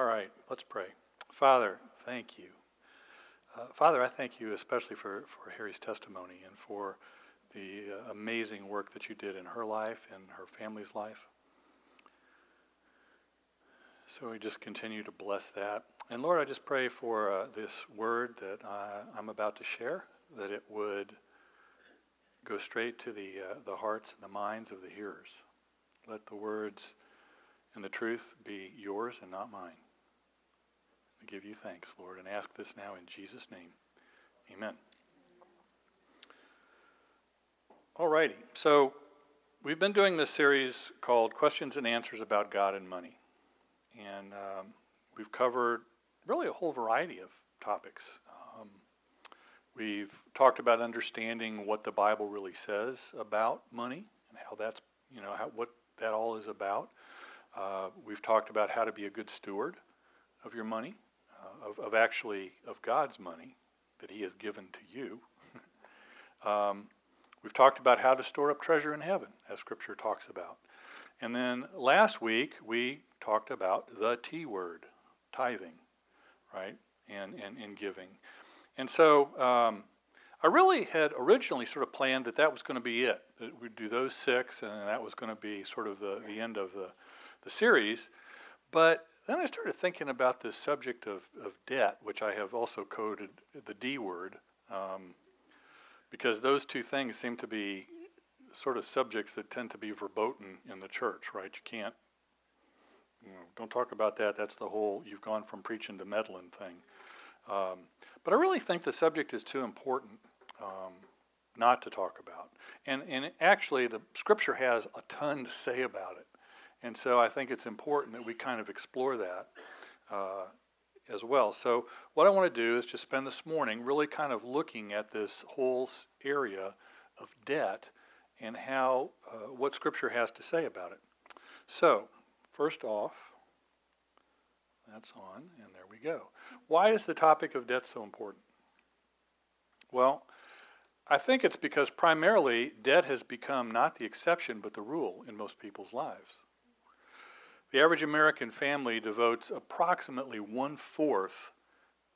All right, let's pray. Father, thank you. Uh, Father, I thank you especially for, for Harry's testimony and for the uh, amazing work that you did in her life and her family's life. So we just continue to bless that. And Lord, I just pray for uh, this word that I'm about to share, that it would go straight to the, uh, the hearts and the minds of the hearers. Let the words and the truth be yours and not mine. Give you thanks, Lord, and ask this now in Jesus' name. Amen. Alrighty, so we've been doing this series called Questions and Answers about God and Money. And um, we've covered really a whole variety of topics. Um, we've talked about understanding what the Bible really says about money and how that's, you know, how, what that all is about. Uh, we've talked about how to be a good steward of your money, of, of actually of God's money that He has given to you. um, we've talked about how to store up treasure in heaven, as Scripture talks about. And then last week we talked about the T word, tithing, right, and, and, and giving. And so um, I really had originally sort of planned that that was going to be it, that we'd do those six, and that was going to be sort of the, the end of the, the series. But then I started thinking about this subject of, of debt, which I have also coded the D word, um, because those two things seem to be sort of subjects that tend to be verboten in the church, right? You can't, you know, don't talk about that. That's the whole you've gone from preaching to meddling thing. Um, but I really think the subject is too important um, not to talk about. And, and actually, the scripture has a ton to say about it. And so I think it's important that we kind of explore that uh, as well. So, what I want to do is just spend this morning really kind of looking at this whole area of debt and how uh, what Scripture has to say about it. So, first off, that's on, and there we go. Why is the topic of debt so important? Well, I think it's because primarily debt has become not the exception but the rule in most people's lives. The average American family devotes approximately one fourth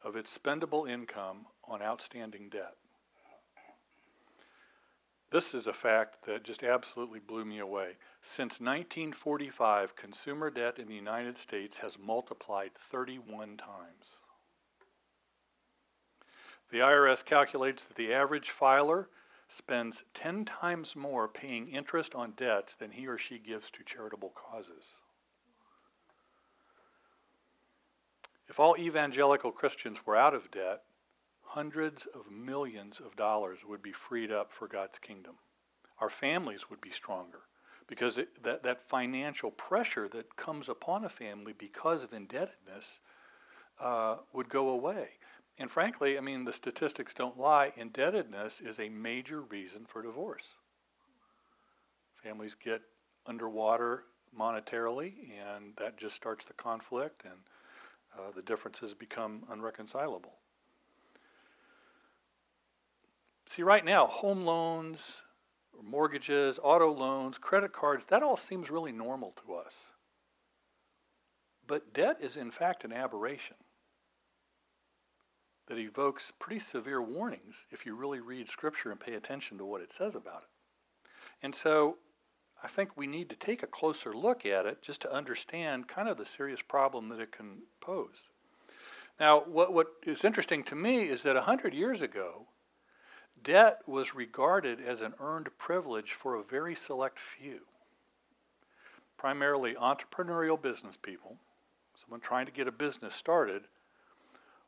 of its spendable income on outstanding debt. This is a fact that just absolutely blew me away. Since 1945, consumer debt in the United States has multiplied 31 times. The IRS calculates that the average filer spends 10 times more paying interest on debts than he or she gives to charitable causes. If all evangelical Christians were out of debt, hundreds of millions of dollars would be freed up for God's kingdom. Our families would be stronger because it, that, that financial pressure that comes upon a family because of indebtedness uh, would go away. And frankly, I mean, the statistics don't lie. Indebtedness is a major reason for divorce. Families get underwater monetarily, and that just starts the conflict, and uh, the differences become unreconcilable. See, right now, home loans, mortgages, auto loans, credit cards, that all seems really normal to us. But debt is, in fact, an aberration that evokes pretty severe warnings if you really read Scripture and pay attention to what it says about it. And so I think we need to take a closer look at it just to understand kind of the serious problem that it can pose. Now, what, what is interesting to me is that 100 years ago, Debt was regarded as an earned privilege for a very select few, primarily entrepreneurial business people, someone trying to get a business started,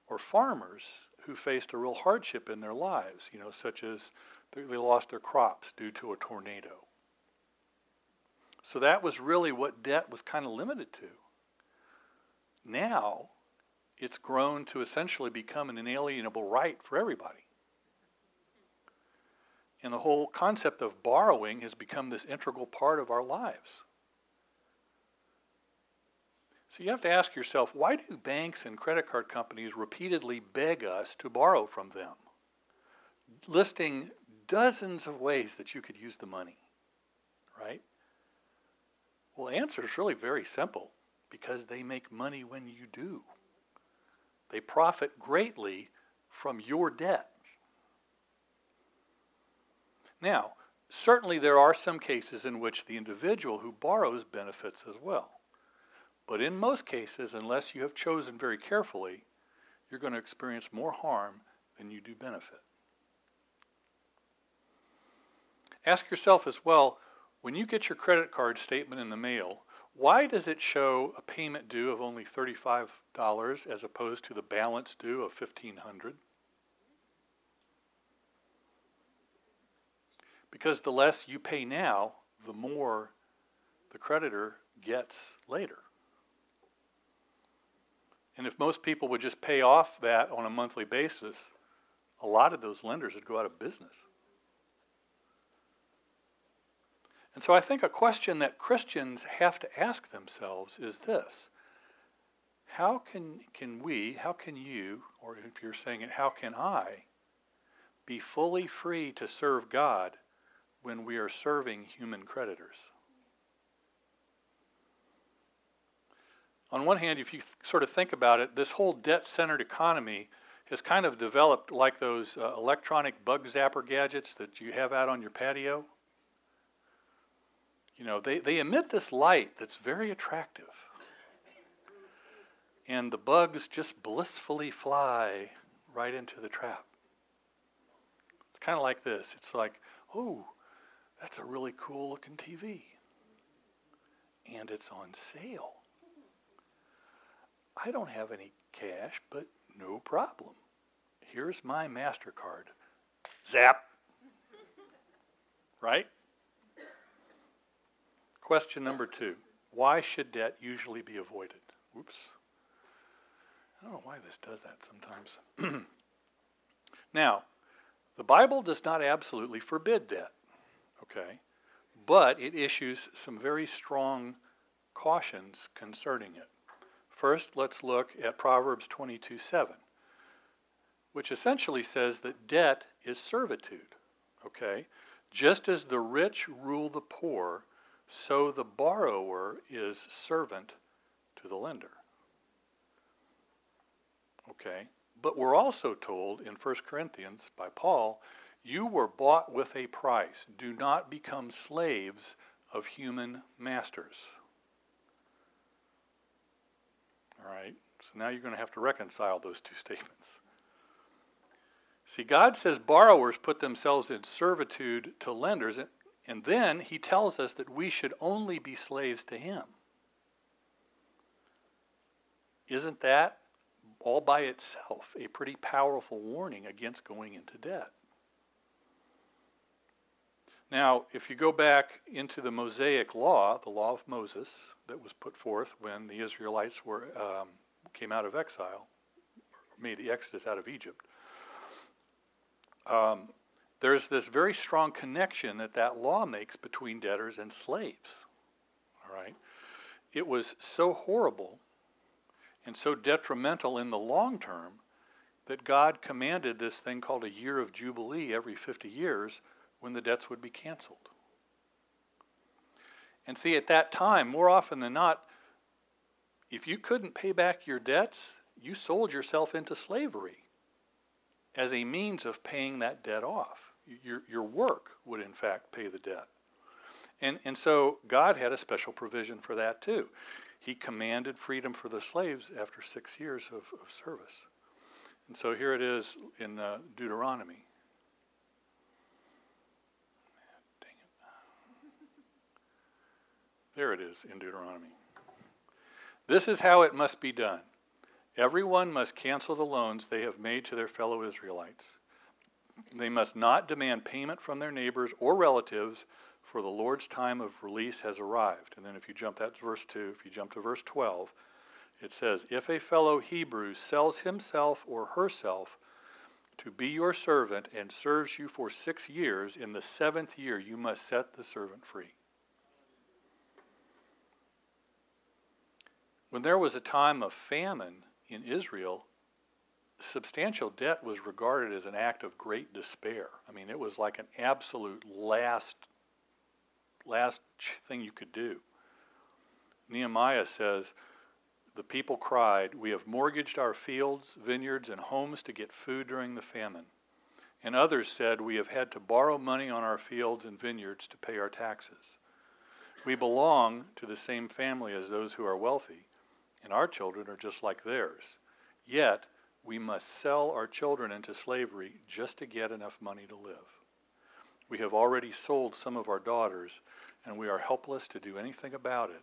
or farmers who faced a real hardship in their lives, you know, such as they lost their crops due to a tornado. So that was really what debt was kind of limited to. Now, it's grown to essentially become an inalienable right for everybody. And the whole concept of borrowing has become this integral part of our lives. So you have to ask yourself why do banks and credit card companies repeatedly beg us to borrow from them, listing dozens of ways that you could use the money? Right? Well, the answer is really very simple because they make money when you do. They profit greatly from your debt. Now, certainly there are some cases in which the individual who borrows benefits as well. But in most cases, unless you have chosen very carefully, you're going to experience more harm than you do benefit. Ask yourself as well when you get your credit card statement in the mail, why does it show a payment due of only $35 as opposed to the balance due of 1500 Because the less you pay now, the more the creditor gets later. And if most people would just pay off that on a monthly basis, a lot of those lenders would go out of business. And so I think a question that Christians have to ask themselves is this How can, can we, how can you, or if you're saying it, how can I, be fully free to serve God when we are serving human creditors? On one hand, if you th- sort of think about it, this whole debt centered economy has kind of developed like those uh, electronic bug zapper gadgets that you have out on your patio you know, they, they emit this light that's very attractive. And the bugs just blissfully fly right into the trap. It's kind of like this. It's like, oh, that's a really cool looking TV. And it's on sale. I don't have any cash, but no problem. Here's my MasterCard. Zap. right? Question number two Why should debt usually be avoided? Whoops. I don't know why this does that sometimes. now, the Bible does not absolutely forbid debt, okay? But it issues some very strong cautions concerning it. First, let's look at Proverbs 22 7, which essentially says that debt is servitude, okay? Just as the rich rule the poor, so the borrower is servant to the lender. Okay? But we're also told in 1 Corinthians by Paul, you were bought with a price. Do not become slaves of human masters. All right? So now you're going to have to reconcile those two statements. See, God says borrowers put themselves in servitude to lenders, and then he tells us that we should only be slaves to him. Isn't that all by itself a pretty powerful warning against going into debt? Now, if you go back into the Mosaic law, the law of Moses that was put forth when the Israelites were um, came out of exile, made the exodus out of Egypt, um, there's this very strong connection that that law makes between debtors and slaves. All right? It was so horrible and so detrimental in the long term that God commanded this thing called a year of Jubilee every 50 years when the debts would be canceled. And see, at that time, more often than not, if you couldn't pay back your debts, you sold yourself into slavery as a means of paying that debt off. Your, your work would, in fact, pay the debt. And, and so God had a special provision for that too. He commanded freedom for the slaves after six years of, of service. And so here it is in uh, Deuteronomy. Dang it. There it is in Deuteronomy. This is how it must be done. Everyone must cancel the loans they have made to their fellow Israelites they must not demand payment from their neighbors or relatives, for the Lord's time of release has arrived. And then if you jump that to verse 2, if you jump to verse 12, it says, If a fellow Hebrew sells himself or herself to be your servant and serves you for six years, in the seventh year you must set the servant free. When there was a time of famine in Israel, substantial debt was regarded as an act of great despair. I mean, it was like an absolute last last thing you could do. Nehemiah says, the people cried, We have mortgaged our fields, vineyards, and homes to get food during the famine. And others said, We have had to borrow money on our fields and vineyards to pay our taxes. We belong to the same family as those who are wealthy, and our children are just like theirs. Yet, we must sell our children into slavery just to get enough money to live. We have already sold some of our daughters, and we are helpless to do anything about it,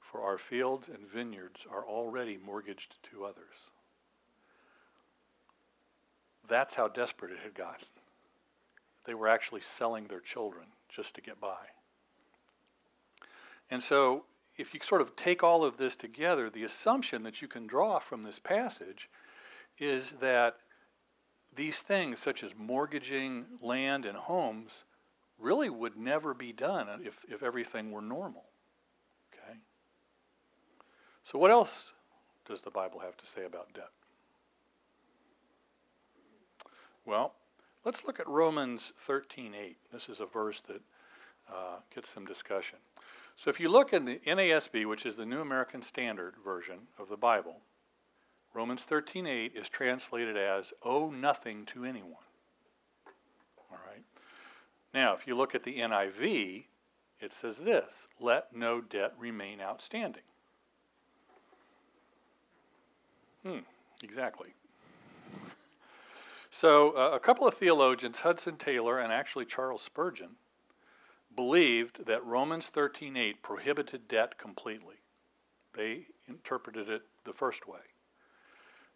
for our fields and vineyards are already mortgaged to others. That's how desperate it had gotten. They were actually selling their children just to get by. And so, if you sort of take all of this together, the assumption that you can draw from this passage is that these things, such as mortgaging land and homes, really would never be done if, if everything were normal. Okay? So, what else does the Bible have to say about debt? Well, let's look at Romans 13:8. This is a verse that uh, gets some discussion. So if you look in the NASB, which is the New American Standard version of the Bible, Romans 13:8 is translated as owe nothing to anyone. All right. Now, if you look at the NIV, it says this, let no debt remain outstanding. Hmm, exactly. So, uh, a couple of theologians, Hudson Taylor and actually Charles Spurgeon, believed that Romans 13:8 prohibited debt completely. They interpreted it the first way.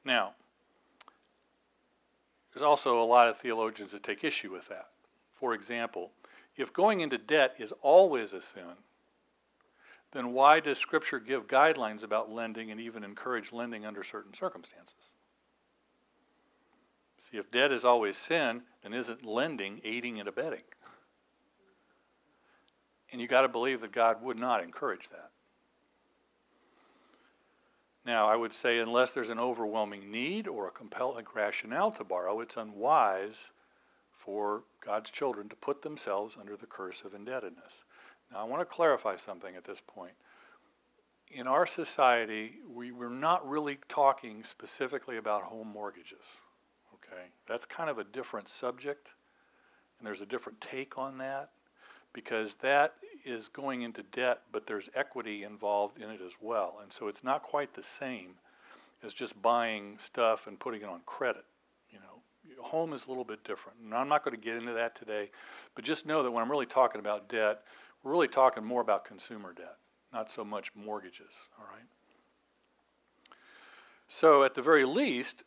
Now, there's also a lot of theologians that take issue with that. For example, if going into debt is always a sin, then why does Scripture give guidelines about lending and even encourage lending under certain circumstances? See, if debt is always sin, then isn't lending aiding and abetting? And you got to believe that God would not encourage that. Now, I would say, unless there's an overwhelming need or a compelling rationale to borrow, it's unwise for God's children to put themselves under the curse of indebtedness. Now, I want to clarify something at this point. In our society, we, we're not really talking specifically about home mortgages. Okay? That's kind of a different subject, and there's a different take on that because that is going into debt, but there's equity involved in it as well. And so it's not quite the same as just buying stuff and putting it on credit. You know, home is a little bit different. And I'm not going to get into that today, but just know that when I'm really talking about debt, we're really talking more about consumer debt, not so much mortgages, all right? So at the very least,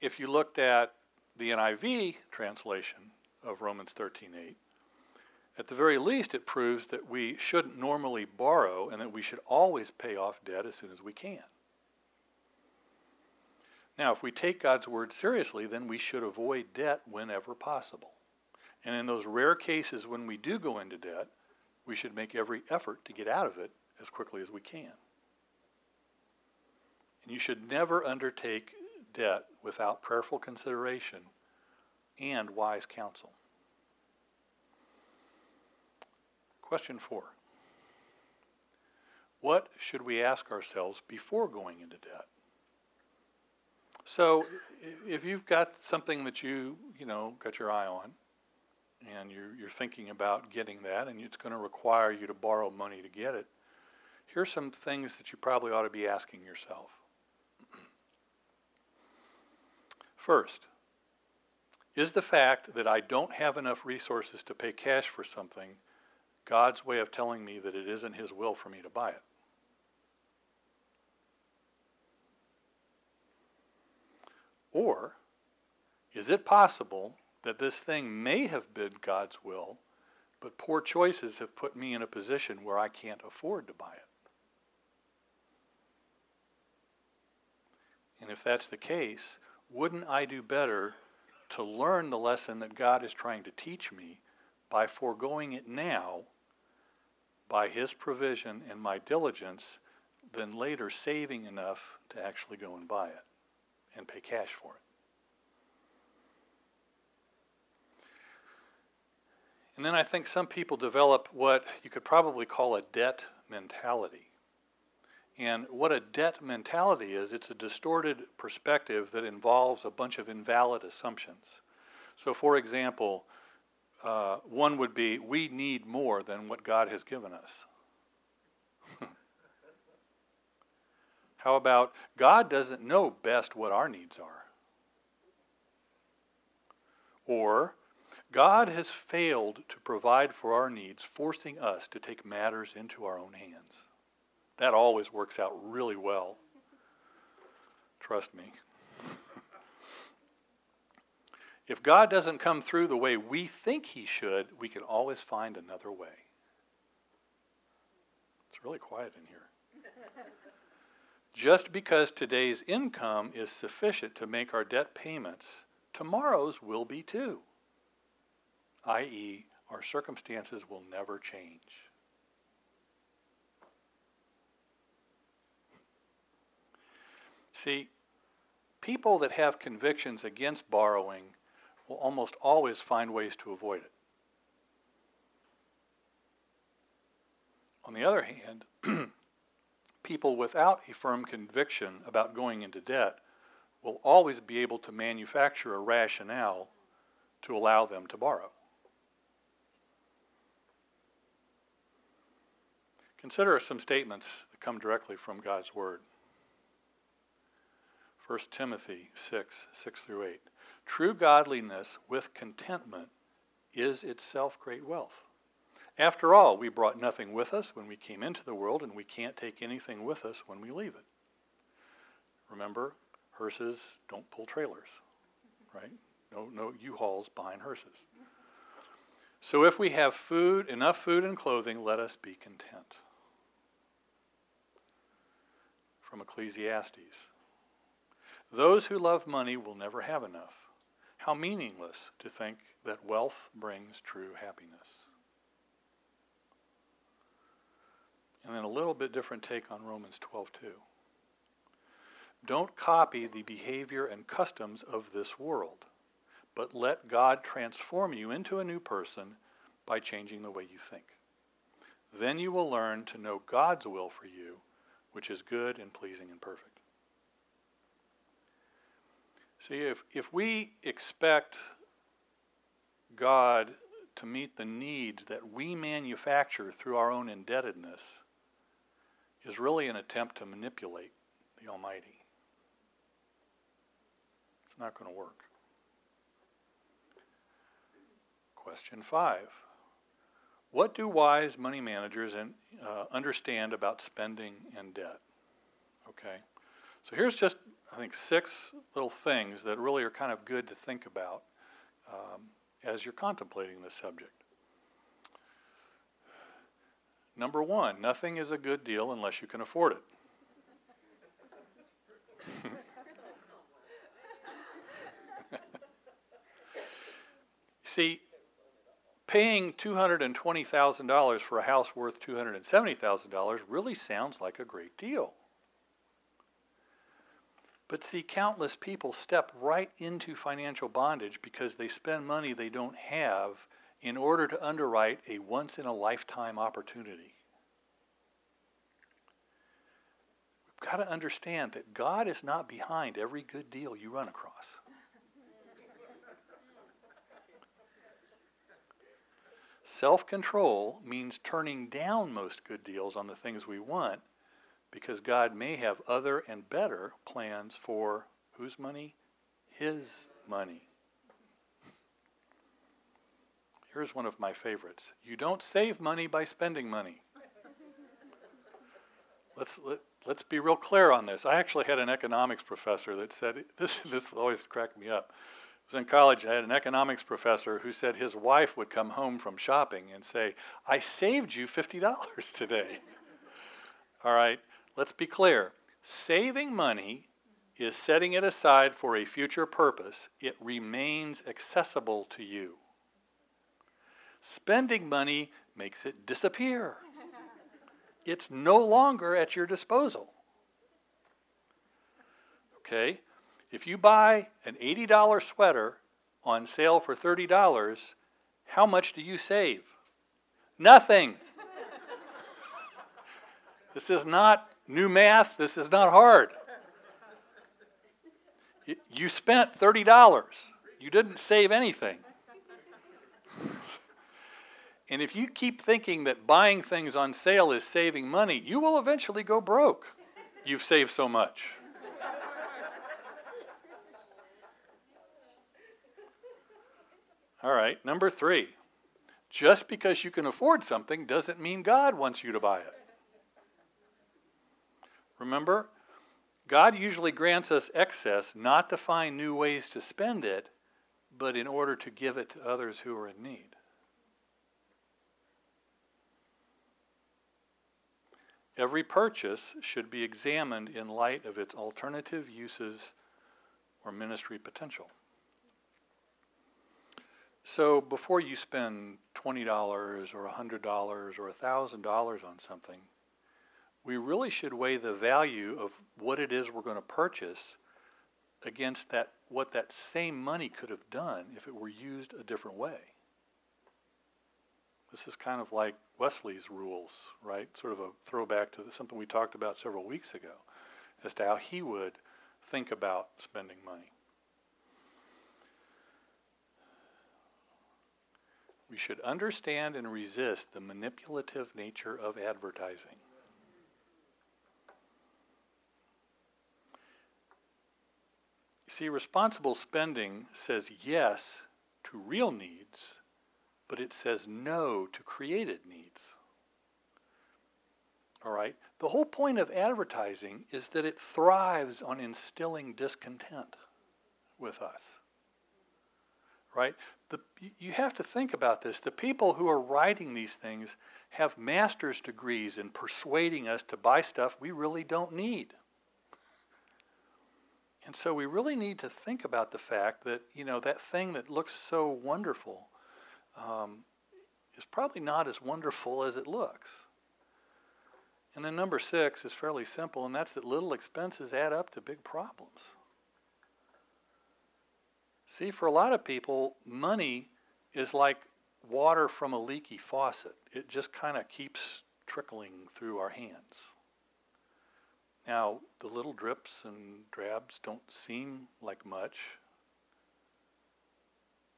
if you looked at the NIV translation of Romans 13:8, at the very least, it proves that we shouldn't normally borrow and that we should always pay off debt as soon as we can. Now, if we take God's word seriously, then we should avoid debt whenever possible. And in those rare cases when we do go into debt, we should make every effort to get out of it as quickly as we can. And you should never undertake debt without prayerful consideration and wise counsel. Question four What should we ask ourselves before going into debt? So, if you've got something that you, you know, got your eye on, and you're, you're thinking about getting that, and it's going to require you to borrow money to get it, here's some things that you probably ought to be asking yourself. First, is the fact that I don't have enough resources to pay cash for something God's way of telling me that it isn't His will for me to buy it. Or is it possible that this thing may have been God's will, but poor choices have put me in a position where I can't afford to buy it? And if that's the case, wouldn't I do better to learn the lesson that God is trying to teach me by foregoing it now by His provision and my diligence than later saving enough to actually go and buy it and pay cash for it. And then I think some people develop what you could probably call a debt mentality. And what a debt mentality is, it's a distorted perspective that involves a bunch of invalid assumptions. So, for example, uh, one would be we need more than what God has given us. How about God doesn't know best what our needs are? Or God has failed to provide for our needs, forcing us to take matters into our own hands. That always works out really well. Trust me. If God doesn't come through the way we think He should, we can always find another way. It's really quiet in here. Just because today's income is sufficient to make our debt payments, tomorrow's will be too, i.e., our circumstances will never change. See, people that have convictions against borrowing will almost always find ways to avoid it. On the other hand, people without a firm conviction about going into debt will always be able to manufacture a rationale to allow them to borrow. Consider some statements that come directly from God's Word. 1 Timothy 6, 6 through 8. True godliness with contentment is itself great wealth. After all, we brought nothing with us when we came into the world, and we can't take anything with us when we leave it. Remember, hearses don't pull trailers, right? No, no U-Hauls behind hearses. So if we have food, enough food and clothing, let us be content. From Ecclesiastes. Those who love money will never have enough. How meaningless to think that wealth brings true happiness. And then a little bit different take on Romans 12 too. Don't copy the behavior and customs of this world, but let God transform you into a new person by changing the way you think. Then you will learn to know God's will for you, which is good and pleasing and perfect. See, if, if we expect God to meet the needs that we manufacture through our own indebtedness, is really an attempt to manipulate the Almighty. It's not going to work. Question five What do wise money managers in, uh, understand about spending and debt? Okay, so here's just I think, six little things that really are kind of good to think about um, as you're contemplating this subject. Number one, nothing is a good deal unless you can afford it. See, paying $220,000 for a house worth $270,000 really sounds like a great deal. But see, countless people step right into financial bondage because they spend money they don't have in order to underwrite a once in a lifetime opportunity. We've got to understand that God is not behind every good deal you run across. Self control means turning down most good deals on the things we want because God may have other and better plans for whose money? His money. Here's one of my favorites. You don't save money by spending money. Let's let, let's be real clear on this. I actually had an economics professor that said this this always cracked me up. I was in college, I had an economics professor who said his wife would come home from shopping and say, "I saved you $50 today." All right. Let's be clear saving money is setting it aside for a future purpose, it remains accessible to you. Spending money makes it disappear. it's no longer at your disposal. Okay? If you buy an $80 sweater on sale for $30, how much do you save? Nothing. this is not New math, this is not hard. You spent $30. You didn't save anything. And if you keep thinking that buying things on sale is saving money, you will eventually go broke. You've saved so much. All right, number three. Just because you can afford something doesn't mean God wants you to buy it. Remember, God usually grants us excess not to find new ways to spend it, but in order to give it to others who are in need. Every purchase should be examined in light of its alternative uses or ministry potential. So before you spend $20 or $100 or $1,000 on something, we really should weigh the value of what it is we're going to purchase against that what that same money could have done if it were used a different way. This is kind of like Wesley's rules, right? Sort of a throwback to something we talked about several weeks ago as to how he would think about spending money. We should understand and resist the manipulative nature of advertising. See, responsible spending says yes to real needs, but it says no to created needs. All right? The whole point of advertising is that it thrives on instilling discontent with us. Right? The, you have to think about this. The people who are writing these things have master's degrees in persuading us to buy stuff we really don't need. And so we really need to think about the fact that, you know, that thing that looks so wonderful um, is probably not as wonderful as it looks. And then number six is fairly simple, and that's that little expenses add up to big problems. See, for a lot of people, money is like water from a leaky faucet. It just kind of keeps trickling through our hands. Now, the little drips and drabs don't seem like much,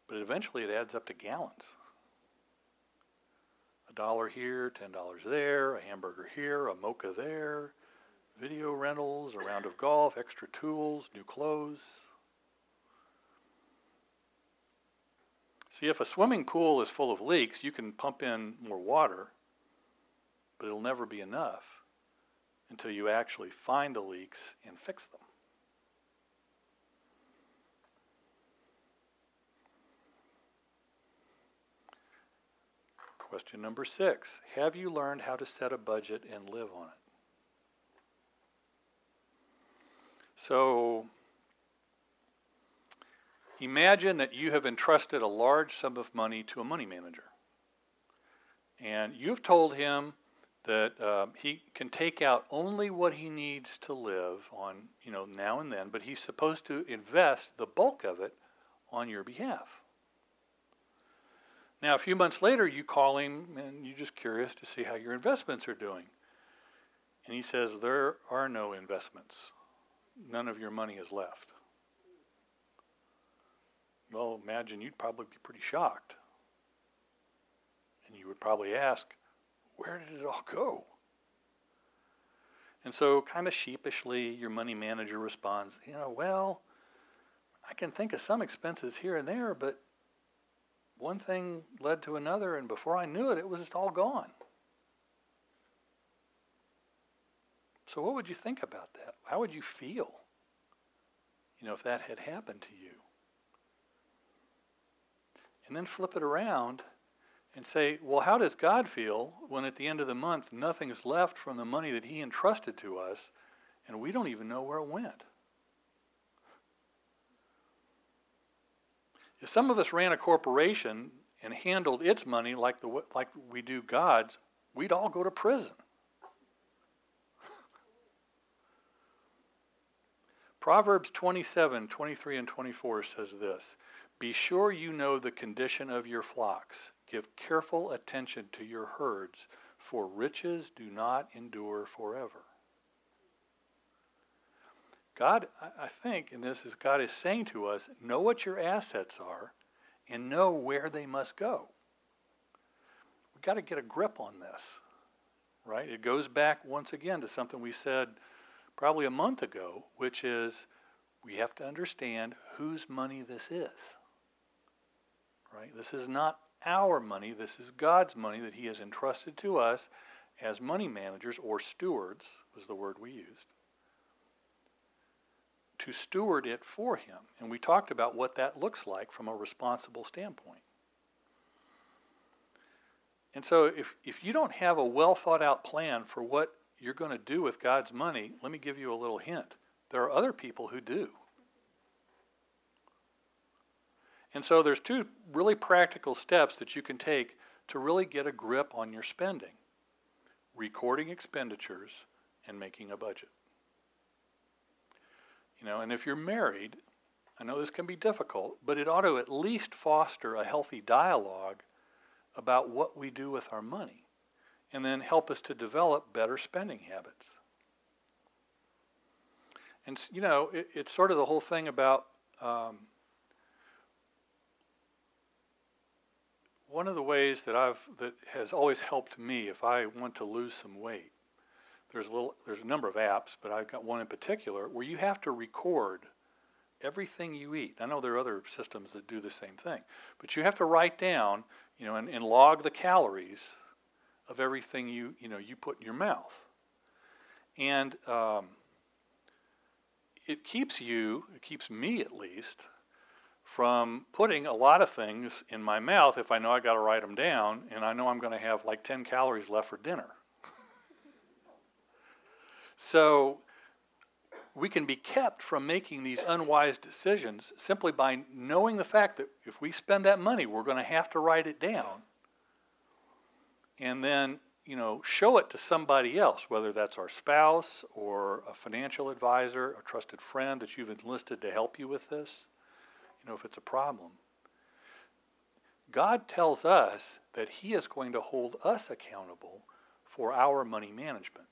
but eventually it adds up to gallons. A dollar here, ten dollars there, a hamburger here, a mocha there, video rentals, a round of golf, extra tools, new clothes. See, if a swimming pool is full of leaks, you can pump in more water, but it'll never be enough until you actually find the leaks and fix them. Question number six Have you learned how to set a budget and live on it? So, imagine that you have entrusted a large sum of money to a money manager. And you've told him that um, he can take out only what he needs to live on, you know, now and then, but he's supposed to invest the bulk of it on your behalf. Now, a few months later, you call him and you're just curious to see how your investments are doing. And he says, There are no investments. None of your money is left. Well, imagine you'd probably be pretty shocked. And you would probably ask, where did it all go? And so, kind of sheepishly, your money manager responds, You know, well, I can think of some expenses here and there, but one thing led to another, and before I knew it, it was all gone. So, what would you think about that? How would you feel, you know, if that had happened to you? And then flip it around and say, well, how does God feel when at the end of the month nothing's left from the money that He entrusted to us and we don't even know where it went? If some of us ran a corporation and handled its money like, the, like we do God's, we'd all go to prison. Proverbs 27, 23, and 24 says this Be sure you know the condition of your flocks Give careful attention to your herds, for riches do not endure forever. God, I think in this is God is saying to us, know what your assets are and know where they must go. We've got to get a grip on this, right? It goes back once again to something we said probably a month ago, which is we have to understand whose money this is, right? This is not our money, this is God's money that He has entrusted to us as money managers or stewards, was the word we used to steward it for him. And we talked about what that looks like from a responsible standpoint. And so, if, if you don't have a well thought out plan for what you're going to do with God's money, let me give you a little hint. There are other people who do. And so, there's two really practical steps that you can take to really get a grip on your spending recording expenditures and making a budget. You know, and if you're married, I know this can be difficult, but it ought to at least foster a healthy dialogue about what we do with our money and then help us to develop better spending habits. And, you know, it, it's sort of the whole thing about um, one of the ways that I've that has always helped me if I want to lose some weight there's a little there's a number of apps, but I've got one in particular where you have to record everything you eat. I know there are other systems that do the same thing, but you have to write down, you know, and, and log the calories of everything you you know you put in your mouth, and um, it keeps you, it keeps me at least, from putting a lot of things in my mouth if I know I got to write them down, and I know I'm going to have like 10 calories left for dinner. So we can be kept from making these unwise decisions simply by knowing the fact that if we spend that money, we're going to have to write it down and then, you know, show it to somebody else, whether that's our spouse or a financial advisor, a trusted friend that you've enlisted to help you with this, know, if it's a problem. God tells us that He is going to hold us accountable for our money management.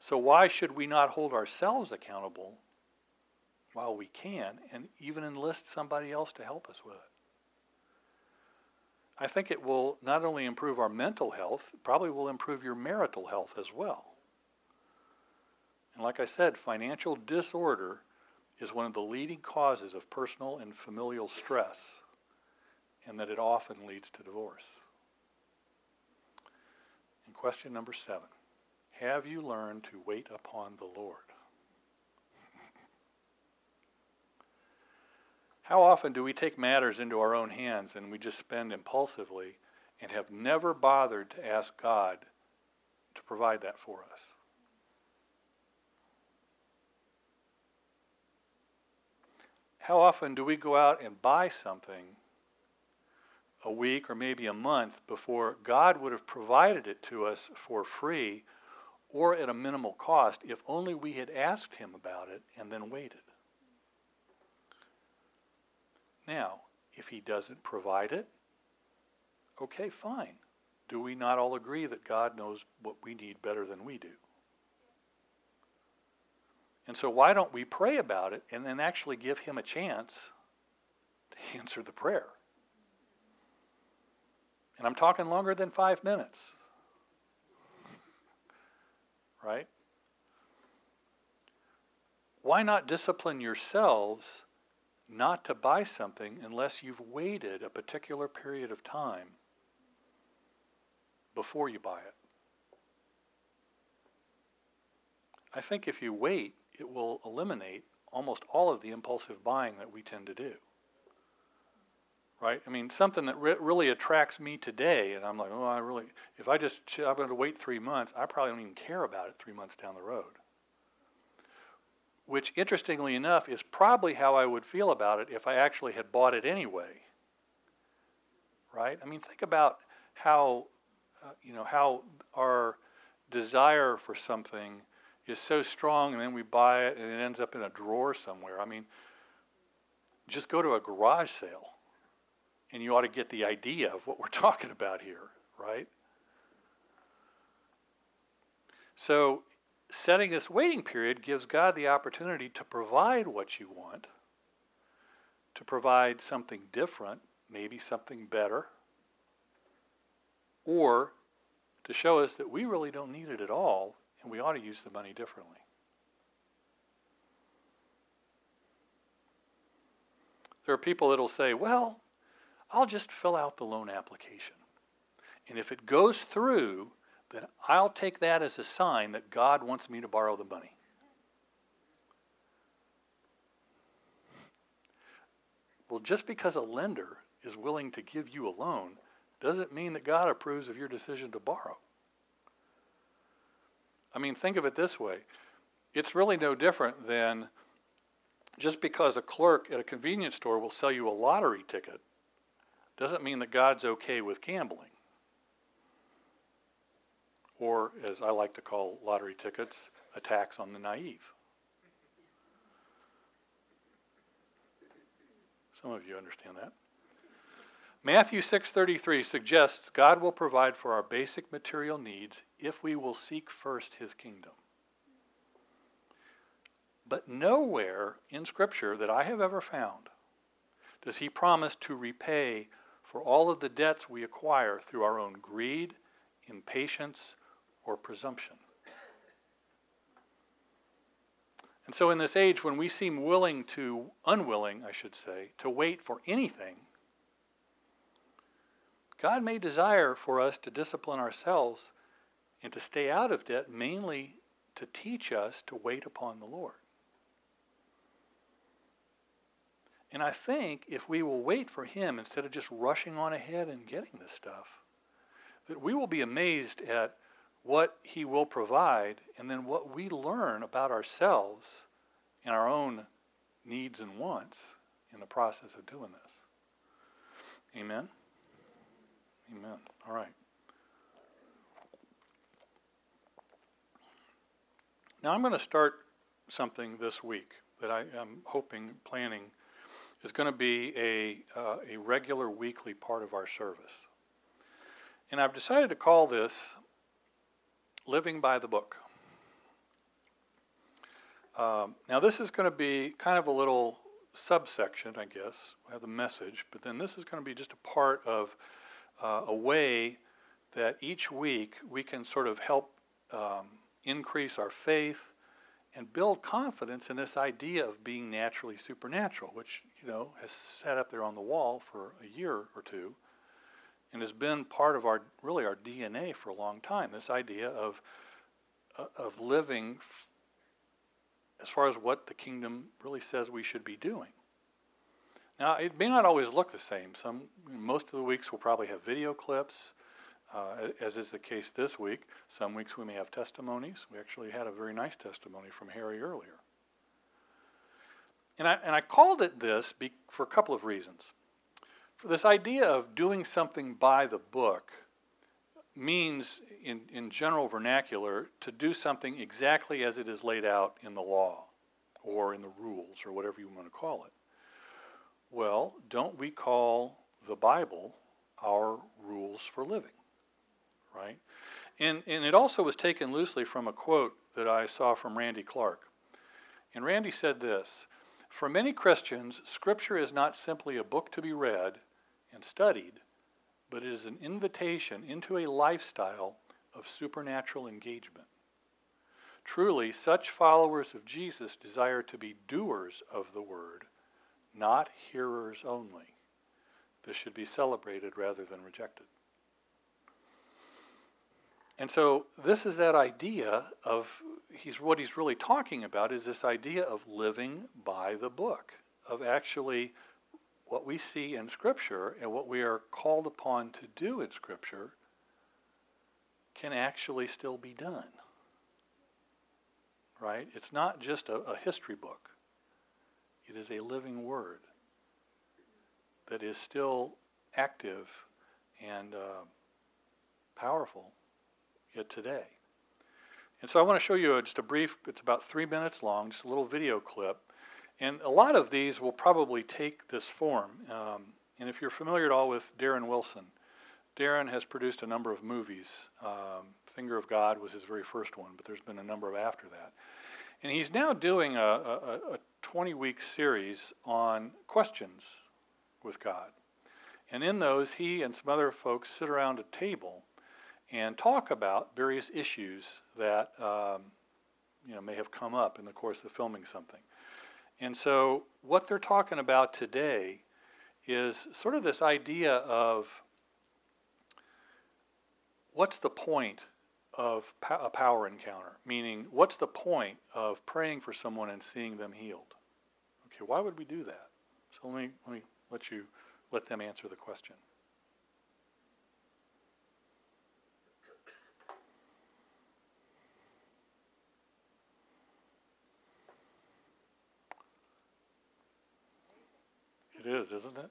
So, why should we not hold ourselves accountable while we can and even enlist somebody else to help us with it? I think it will not only improve our mental health, probably will improve your marital health as well. And like I said, financial disorder is one of the leading causes of personal and familial stress, and that it often leads to divorce. And question number seven have you learned to wait upon the Lord? How often do we take matters into our own hands and we just spend impulsively and have never bothered to ask God to provide that for us? How often do we go out and buy something a week or maybe a month before God would have provided it to us for free or at a minimal cost if only we had asked him about it and then waited. Now, if he doesn't provide it, okay, fine. Do we not all agree that God knows what we need better than we do? And so, why don't we pray about it and then actually give him a chance to answer the prayer? And I'm talking longer than five minutes right? Why not discipline yourselves not to buy something unless you've waited a particular period of time before you buy it? I think if you wait, it will eliminate almost all of the impulsive buying that we tend to do right? I mean, something that re- really attracts me today, and I'm like, oh, I really, if I just, I'm going to wait three months, I probably don't even care about it three months down the road. Which, interestingly enough, is probably how I would feel about it if I actually had bought it anyway. Right? I mean, think about how, uh, you know, how our desire for something is so strong, and then we buy it, and it ends up in a drawer somewhere. I mean, just go to a garage sale and you ought to get the idea of what we're talking about here, right? So setting this waiting period gives God the opportunity to provide what you want, to provide something different, maybe something better, or to show us that we really don't need it at all and we ought to use the money differently. There are people that will say, well, I'll just fill out the loan application. And if it goes through, then I'll take that as a sign that God wants me to borrow the money. Well, just because a lender is willing to give you a loan doesn't mean that God approves of your decision to borrow. I mean, think of it this way it's really no different than just because a clerk at a convenience store will sell you a lottery ticket doesn't mean that God's okay with gambling. Or, as I like to call lottery tickets, a tax on the naive. Some of you understand that. Matthew 6:33 suggests God will provide for our basic material needs if we will seek first his kingdom. But nowhere in scripture that I have ever found does he promise to repay for all of the debts we acquire through our own greed, impatience, or presumption. And so, in this age when we seem willing to, unwilling, I should say, to wait for anything, God may desire for us to discipline ourselves and to stay out of debt mainly to teach us to wait upon the Lord. And I think if we will wait for Him instead of just rushing on ahead and getting this stuff, that we will be amazed at what He will provide and then what we learn about ourselves and our own needs and wants in the process of doing this. Amen. Amen. All right. Now I'm going to start something this week that I am hoping, planning, is going to be a, uh, a regular weekly part of our service. And I've decided to call this Living by the Book. Um, now, this is going to be kind of a little subsection, I guess. Have the message, but then this is going to be just a part of uh, a way that each week we can sort of help um, increase our faith and build confidence in this idea of being naturally supernatural, which you know has sat up there on the wall for a year or two, and has been part of our really our DNA for a long time. This idea of uh, of living f- as far as what the kingdom really says we should be doing. Now, it may not always look the same. Some, most of the weeks we'll probably have video clips, uh, as is the case this week. Some weeks we may have testimonies. We actually had a very nice testimony from Harry earlier. And I, and I called it this be, for a couple of reasons. For this idea of doing something by the book means, in, in general vernacular, to do something exactly as it is laid out in the law or in the rules or whatever you want to call it. Well, don't we call the Bible our rules for living? Right? And, and it also was taken loosely from a quote that I saw from Randy Clark. And Randy said this For many Christians, Scripture is not simply a book to be read and studied, but it is an invitation into a lifestyle of supernatural engagement. Truly, such followers of Jesus desire to be doers of the word not hearers only. This should be celebrated rather than rejected. And so this is that idea of he's what he's really talking about is this idea of living by the book, of actually what we see in scripture and what we are called upon to do in scripture can actually still be done. Right? It's not just a, a history book. It is a living word that is still active and uh, powerful yet today. And so I want to show you just a brief, it's about three minutes long, just a little video clip. And a lot of these will probably take this form. Um, and if you're familiar at all with Darren Wilson, Darren has produced a number of movies, um, Finger of God was his very first one, but there's been a number of after that. And he's now doing a, a, a 20 week series on questions with God. And in those, he and some other folks sit around a table and talk about various issues that um, you know may have come up in the course of filming something. And so, what they're talking about today is sort of this idea of what's the point of a power encounter? Meaning, what's the point of praying for someone and seeing them healed? Okay, why would we do that? So let me let me let you let them answer the question. It is, isn't it?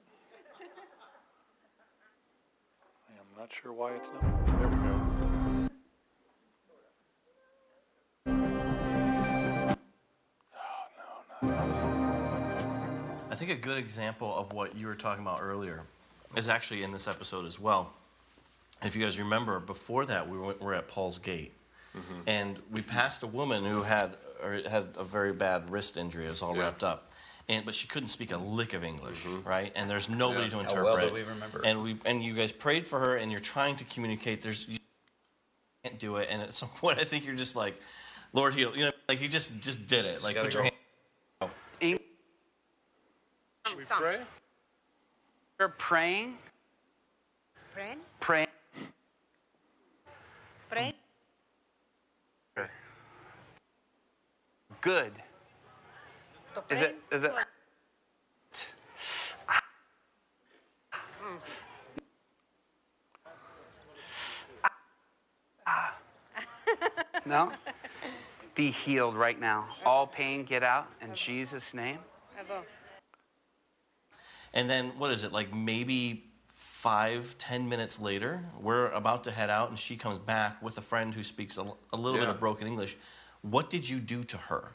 I'm not sure why it's not. I think a good example of what you were talking about earlier is actually in this episode as well. If you guys remember, before that, we were, were at Paul's Gate, mm-hmm. and we passed a woman who had had a very bad wrist injury. It was all yeah. wrapped up, and but she couldn't speak a lick of English, mm-hmm. right? And there's nobody yeah. to interpret. How well do we remember? And we and you guys prayed for her, and you're trying to communicate. There's you can't do it, and at some point, I think you're just like, Lord heal, you know, like you just just did it, just like put your hand. Should we pray? We're praying. Praying? Praying. Praying? Good. Is it? Is it? Mm. no? Be healed right now. All pain get out in Jesus' name. And then what is it like? Maybe five, ten minutes later, we're about to head out, and she comes back with a friend who speaks a, a little yeah. bit of broken English. What did you do to her?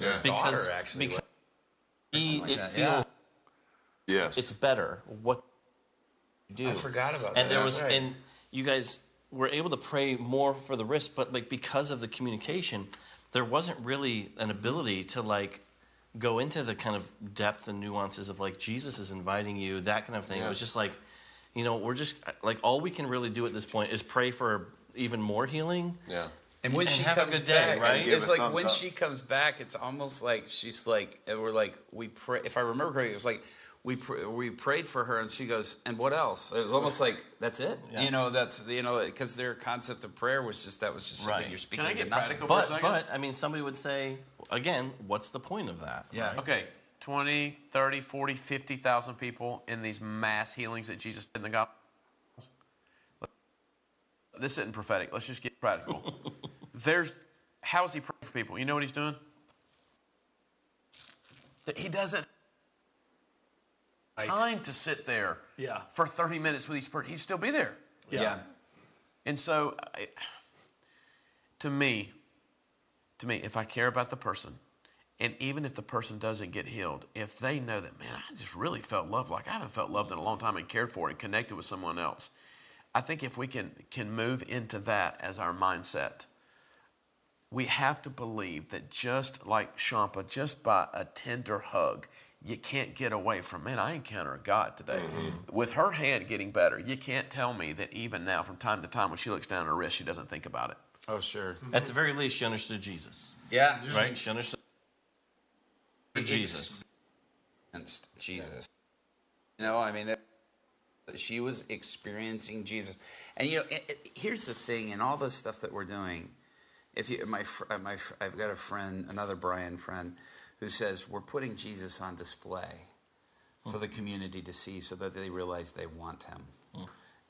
Yeah. Because, daughter, actually, because he, like it that. feels yeah. yes, it's better. What you do? I forgot about and that. And there was, right. and you guys were able to pray more for the wrist, but like because of the communication, there wasn't really an ability to like go into the kind of depth and nuances of like Jesus is inviting you, that kind of thing. Yeah. It was just like, you know, we're just like all we can really do at this point is pray for even more healing. Yeah. And when and she have comes a good day, back, right? It's like when up. she comes back, it's almost like she's like, we're like, we pray. If I remember correctly, it was like we pr- we prayed for her, and she goes, "And what else?" It was almost like that's it. Yeah. You know, that's you know, because their concept of prayer was just that was just right. you're speaking. Can I get practical but, for a second? But I mean, somebody would say again, what's the point of that? Yeah. Right? Okay. 20, 30, 40, 50,000 people in these mass healings that Jesus did in the gospel. This isn't prophetic. Let's just get practical. There's how is he praying for people? You know what he's doing? He doesn't right. Time to sit there yeah. for 30 minutes with each person. He'd still be there. Yeah. yeah. And so, to me, to me, if I care about the person, and even if the person doesn't get healed, if they know that, man, I just really felt loved like I haven't felt loved in a long time and cared for and connected with someone else, I think if we can can move into that as our mindset, we have to believe that just like Shampa, just by a tender hug, you can't get away from, man, I encounter God today. Mm-hmm. With her hand getting better, you can't tell me that even now, from time to time, when she looks down at her wrist, she doesn't think about it. Oh, sure. At the very least, she understood Jesus. Yeah. Right? She understood Jesus. Jesus. You know, I mean, it, she was experiencing Jesus. And, you know, it, it, here's the thing in all this stuff that we're doing, if you, my, my, I've got a friend, another Brian friend, who says we're putting Jesus on display for the community to see so that they realize they want him.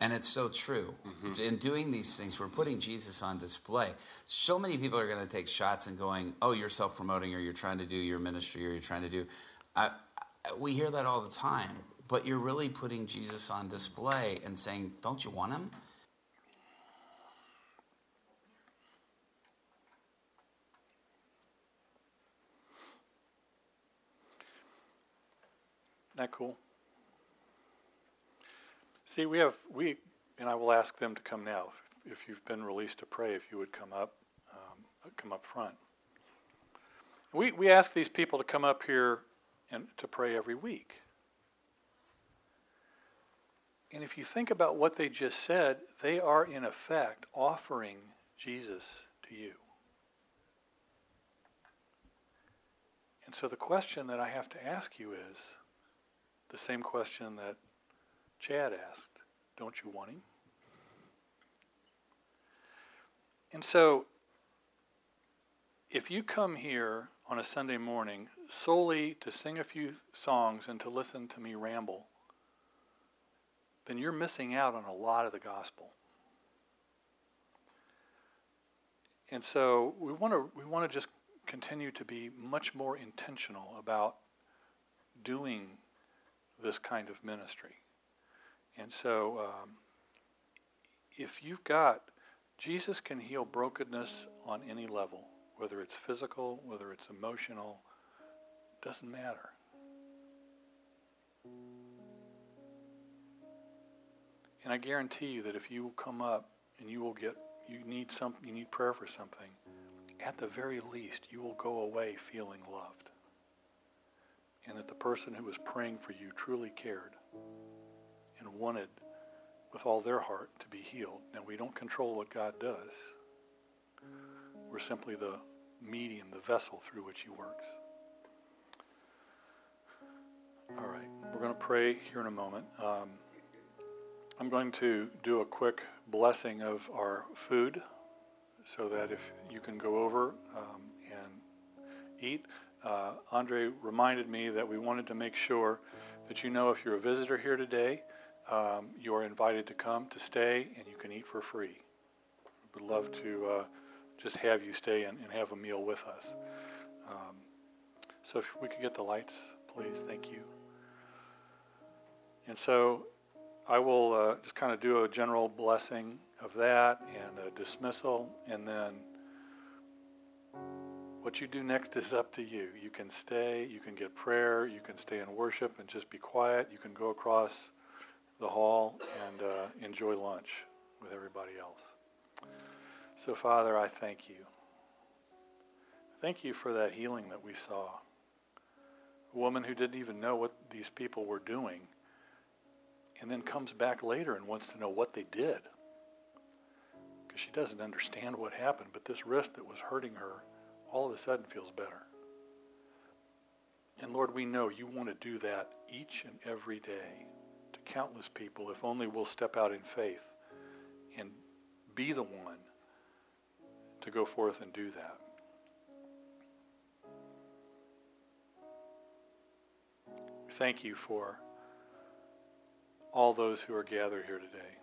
And it's so true. Mm-hmm. In doing these things, we're putting Jesus on display. So many people are going to take shots and going, oh, you're self promoting or you're trying to do your ministry or you're trying to do. I, I, we hear that all the time. But you're really putting Jesus on display and saying, don't you want him? That cool. See, we have we, and I will ask them to come now if you've been released to pray, if you would come up, um, come up front. We, we ask these people to come up here and to pray every week. And if you think about what they just said, they are in effect offering Jesus to you. And so the question that I have to ask you is the same question that Chad asked Don't you want him? And so, if you come here on a Sunday morning solely to sing a few songs and to listen to me ramble, then you're missing out on a lot of the gospel. And so we want to we want to just continue to be much more intentional about doing this kind of ministry. And so um, if you've got Jesus can heal brokenness on any level, whether it's physical, whether it's emotional, doesn't matter. And I guarantee you that if you will come up and you will get, you need some, you need prayer for something, at the very least, you will go away feeling loved. And that the person who was praying for you truly cared and wanted with all their heart to be healed. Now, we don't control what God does, we're simply the medium, the vessel through which He works. All right, we're going to pray here in a moment. Um, I'm going to do a quick blessing of our food so that if you can go over um, and eat. Uh, Andre reminded me that we wanted to make sure that you know if you're a visitor here today, um, you are invited to come to stay and you can eat for free. We would love to uh, just have you stay and, and, have a meal with us. Um, so if we could get the lights, please, thank you. And so I will uh, just kind of do a general blessing of that and a dismissal, and then what you do next is up to you. You can stay, you can get prayer, you can stay in worship and just be quiet. You can go across the hall and uh, enjoy lunch with everybody else. So, Father, I thank you. Thank you for that healing that we saw. A woman who didn't even know what these people were doing and then comes back later and wants to know what they did. Because she doesn't understand what happened, but this wrist that was hurting her all of a sudden feels better. And Lord, we know you want to do that each and every day to countless people if only we'll step out in faith and be the one to go forth and do that. Thank you for all those who are gathered here today.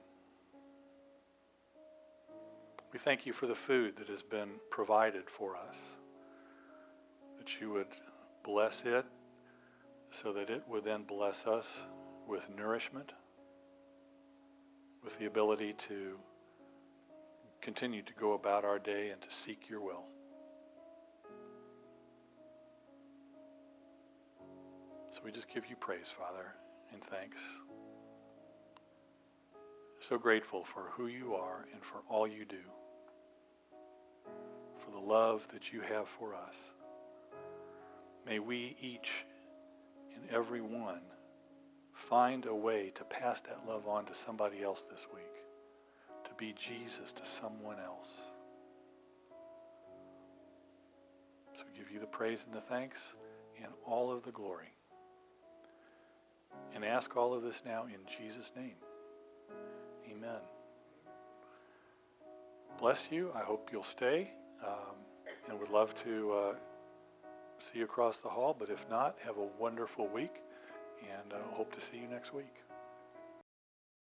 We thank you for the food that has been provided for us, that you would bless it so that it would then bless us with nourishment, with the ability to continue to go about our day and to seek your will. So we just give you praise, Father, and thanks so grateful for who you are and for all you do, for the love that you have for us. May we each and every one find a way to pass that love on to somebody else this week, to be Jesus to someone else. So we give you the praise and the thanks and all of the glory. And ask all of this now in Jesus' name. Amen. Bless you. I hope you'll stay um, and would love to uh, see you across the hall. But if not, have a wonderful week and uh, hope to see you next week.